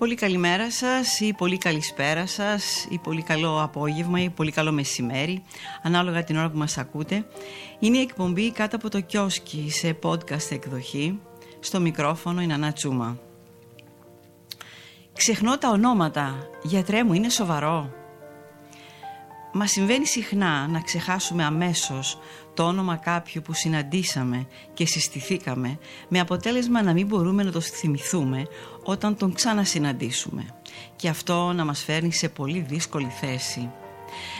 Πολύ καλημέρα σας ή πολύ καλησπέρα σας ή πολύ καλό απόγευμα ή πολύ καλό μεσημέρι ανάλογα την ώρα που μας ακούτε. Είναι η εκπομπή κάτω από το κιόσκι σε podcast εκδοχή. Στο μικρόφωνο η Νανά Τσούμα. Ξεχνώ τα ονόματα. Γιατρέ μου είναι σοβαρό. Μα συμβαίνει συχνά να ξεχάσουμε αμέσως το όνομα κάποιου που συναντήσαμε και συστηθήκαμε με αποτέλεσμα να μην μπορούμε να το θυμηθούμε όταν τον ξανασυναντήσουμε και αυτό να μας φέρνει σε πολύ δύσκολη θέση.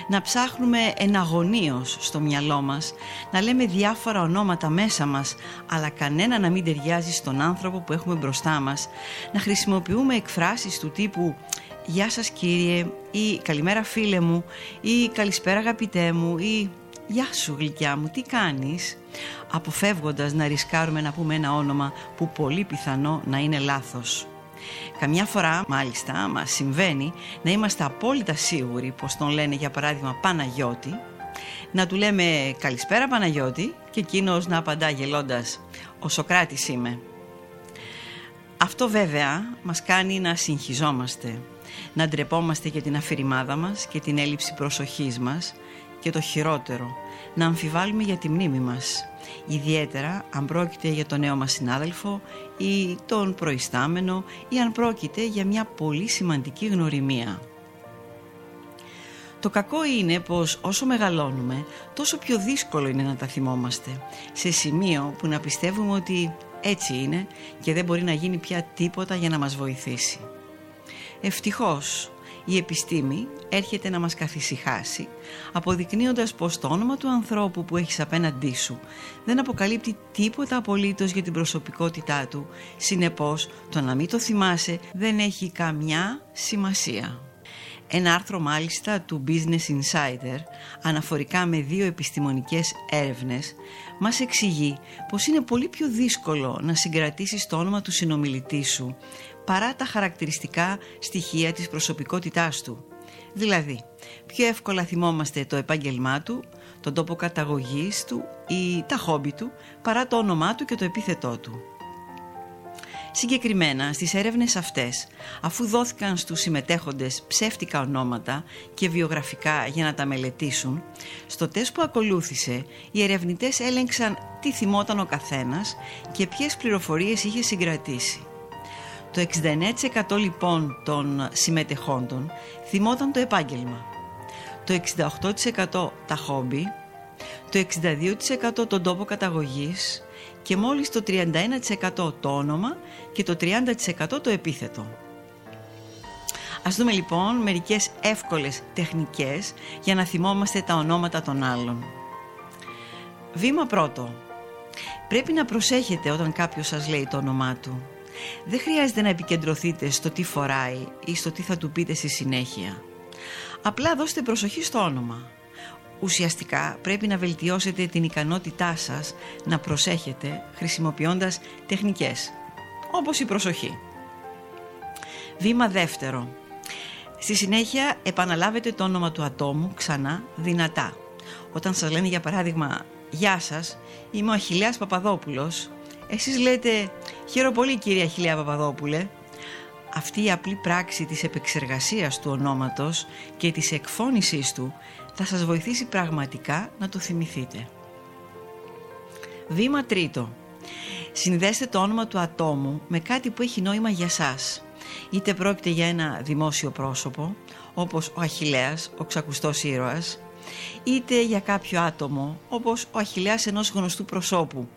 Να ψάχνουμε εναγωνίως στο μυαλό μας, να λέμε διάφορα ονόματα μέσα μας, αλλά κανένα να μην ταιριάζει στον άνθρωπο που έχουμε μπροστά μας, να χρησιμοποιούμε εκφράσεις του τύπου «Γεια σας κύριε» ή «Καλημέρα φίλε μου» ή «Καλησπέρα αγαπητέ μου» ή «Γεια σου γλυκιά μου, τι κάνεις» αποφεύγοντας να ρισκάρουμε να πούμε ένα όνομα που πολύ πιθανό να είναι λάθος. Καμιά φορά μάλιστα μας συμβαίνει να είμαστε απόλυτα σίγουροι πως τον λένε για παράδειγμα Παναγιώτη να του λέμε καλησπέρα Παναγιώτη και εκείνος να απαντά γελώντας «Ο Σοκράτης είμαι». Αυτό βέβαια μας κάνει να συγχυζόμαστε, να ντρεπόμαστε για την αφηρημάδα μας και την έλλειψη προσοχής μας και το χειρότερο, να αμφιβάλλουμε για τη μνήμη μας. Ιδιαίτερα αν πρόκειται για τον νέο μας συνάδελφο ή τον προϊστάμενο ή αν πρόκειται για μια πολύ σημαντική γνωριμία. Το κακό είναι πως όσο μεγαλώνουμε τόσο πιο δύσκολο είναι να τα θυμόμαστε σε σημείο που να πιστεύουμε ότι έτσι είναι και δεν μπορεί να γίνει πια τίποτα για να μας βοηθήσει. Ευτυχώς η επιστήμη έρχεται να μας καθησυχάσει αποδεικνύοντας πως το όνομα του ανθρώπου που έχεις απέναντί σου δεν αποκαλύπτει τίποτα απολύτως για την προσωπικότητά του συνεπώς το να μην το θυμάσαι δεν έχει καμιά σημασία. Ένα άρθρο μάλιστα του Business Insider αναφορικά με δύο επιστημονικές έρευνες μας εξηγεί πως είναι πολύ πιο δύσκολο να συγκρατήσεις το όνομα του συνομιλητή σου παρά τα χαρακτηριστικά στοιχεία της προσωπικότητάς του. Δηλαδή, πιο εύκολα θυμόμαστε το επάγγελμά του, τον τόπο καταγωγής του ή τα χόμπι του παρά το όνομά του και το επίθετό του. Συγκεκριμένα στις έρευνες αυτές, αφού δόθηκαν στους συμμετέχοντες ψεύτικα ονόματα και βιογραφικά για να τα μελετήσουν, στο τεστ που ακολούθησε οι ερευνητές έλεγξαν τι θυμόταν ο καθένας και ποιες πληροφορίες είχε συγκρατήσει. Το 69% λοιπόν των συμμετεχόντων θυμόταν το επάγγελμα, το 68% τα χόμπι, το 62% τον τόπο καταγωγής και μόλις το 31% το όνομα και το 30% το επίθετο. Ας δούμε λοιπόν μερικές εύκολες τεχνικές για να θυμόμαστε τα ονόματα των άλλων. Βήμα πρώτο. Πρέπει να προσέχετε όταν κάποιος σας λέει το όνομά του. Δεν χρειάζεται να επικεντρωθείτε στο τι φοράει ή στο τι θα του πείτε στη συνέχεια. Απλά δώστε προσοχή στο όνομα. Ουσιαστικά πρέπει να βελτιώσετε την ικανότητά σας να προσέχετε χρησιμοποιώντας τεχνικές, όπως η προσοχή. Βήμα δεύτερο. Στη συνέχεια επαναλάβετε το όνομα του ατόμου ξανά δυνατά. Όταν σας λένε για παράδειγμα «Γεια σας, είμαι ο Αχιλέας Παπαδόπουλος», εσείς λέτε «Χαίρομαι πολύ κυρία Αχιλέα Παπαδόπουλε». Αυτή η απλή πράξη της επεξεργασίας του ονόματος και της εκφώνησής του θα σας βοηθήσει πραγματικά να το θυμηθείτε. Βήμα τρίτο. Συνδέστε το όνομα του ατόμου με κάτι που έχει νόημα για σας. Είτε πρόκειται για ένα δημόσιο πρόσωπο, όπως ο Αχιλέας, ο ξακουστός ήρωας, είτε για κάποιο άτομο, όπως ο Αχιλέας ενός γνωστού προσώπου,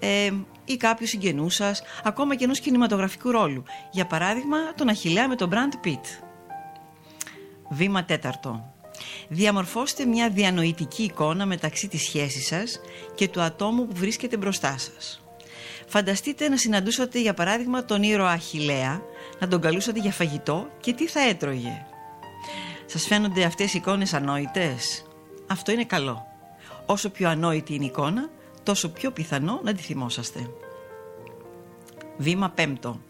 ε, ή κάποιους συγγενούς σας, ακόμα και ενός κινηματογραφικού ρόλου. Για παράδειγμα, τον Αχιλέα με τον Brand Pitt. Βήμα τέταρτο. Διαμορφώστε μια διανοητική εικόνα μεταξύ της σχέσης σας και του ατόμου που βρίσκεται μπροστά σας. Φανταστείτε να συναντούσατε για παράδειγμα τον ήρωα Αχιλέα, να τον καλούσατε για φαγητό και τι θα έτρωγε. Σας φαίνονται αυτές οι εικόνες ανόητες; Αυτό είναι καλό. Όσο πιο ανόητη είναι η εικόνα, τόσο πιο πιθανό να τη θυμόσαστε. Βήμα πέμπτο.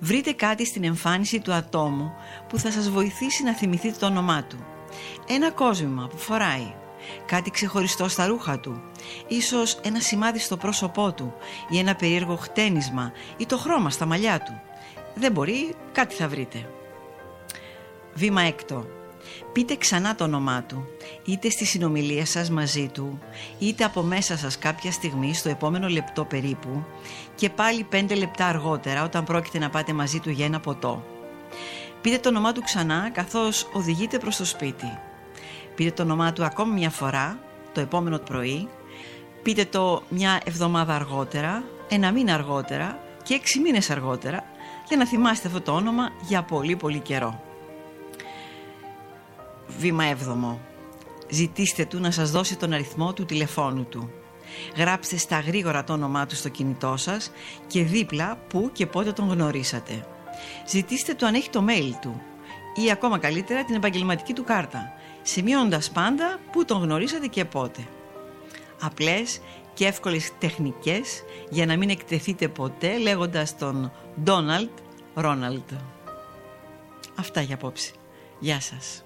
Βρείτε κάτι στην εμφάνιση του ατόμου που θα σας βοηθήσει να θυμηθείτε το όνομά του. Ένα κόσμημα που φοράει, κάτι ξεχωριστό στα ρούχα του, ίσως ένα σημάδι στο πρόσωπό του ή ένα περίεργο χτένισμα ή το χρώμα στα μαλλιά του. δεν μπορεί, κάτι θα βρείτε. Βήμα έκτο. Πείτε ξανά το όνομά του, είτε στη συνομιλία σας μαζί του, είτε από μέσα σας κάποια στιγμή στο επόμενο λεπτό περίπου και πάλι πέντε λεπτά αργότερα όταν πρόκειται να πάτε μαζί του για ένα ποτό. Πείτε το όνομά του ξανά καθώς οδηγείτε προς το σπίτι. Πείτε το όνομά του ακόμη μια φορά το επόμενο πρωί. Πείτε το μια εβδομάδα αργότερα, ένα μήνα αργότερα και έξι μήνες αργότερα για να θυμάστε αυτό το όνομα για πολύ πολύ καιρό. Βήμα 7. Ζητήστε του να σας δώσει τον αριθμό του τηλεφώνου του. Γράψτε στα γρήγορα το όνομά του στο κινητό σας και δίπλα που και πότε τον γνωρίσατε. Ζητήστε του αν έχει το mail του ή ακόμα καλύτερα την επαγγελματική του κάρτα, σημειώνοντας πάντα που τον γνωρίσατε και πότε. Απλές και εύκολες τεχνικές για να μην εκτεθείτε ποτέ λέγοντας τον Donald Ronald. Αυτά για απόψη. Γεια σας.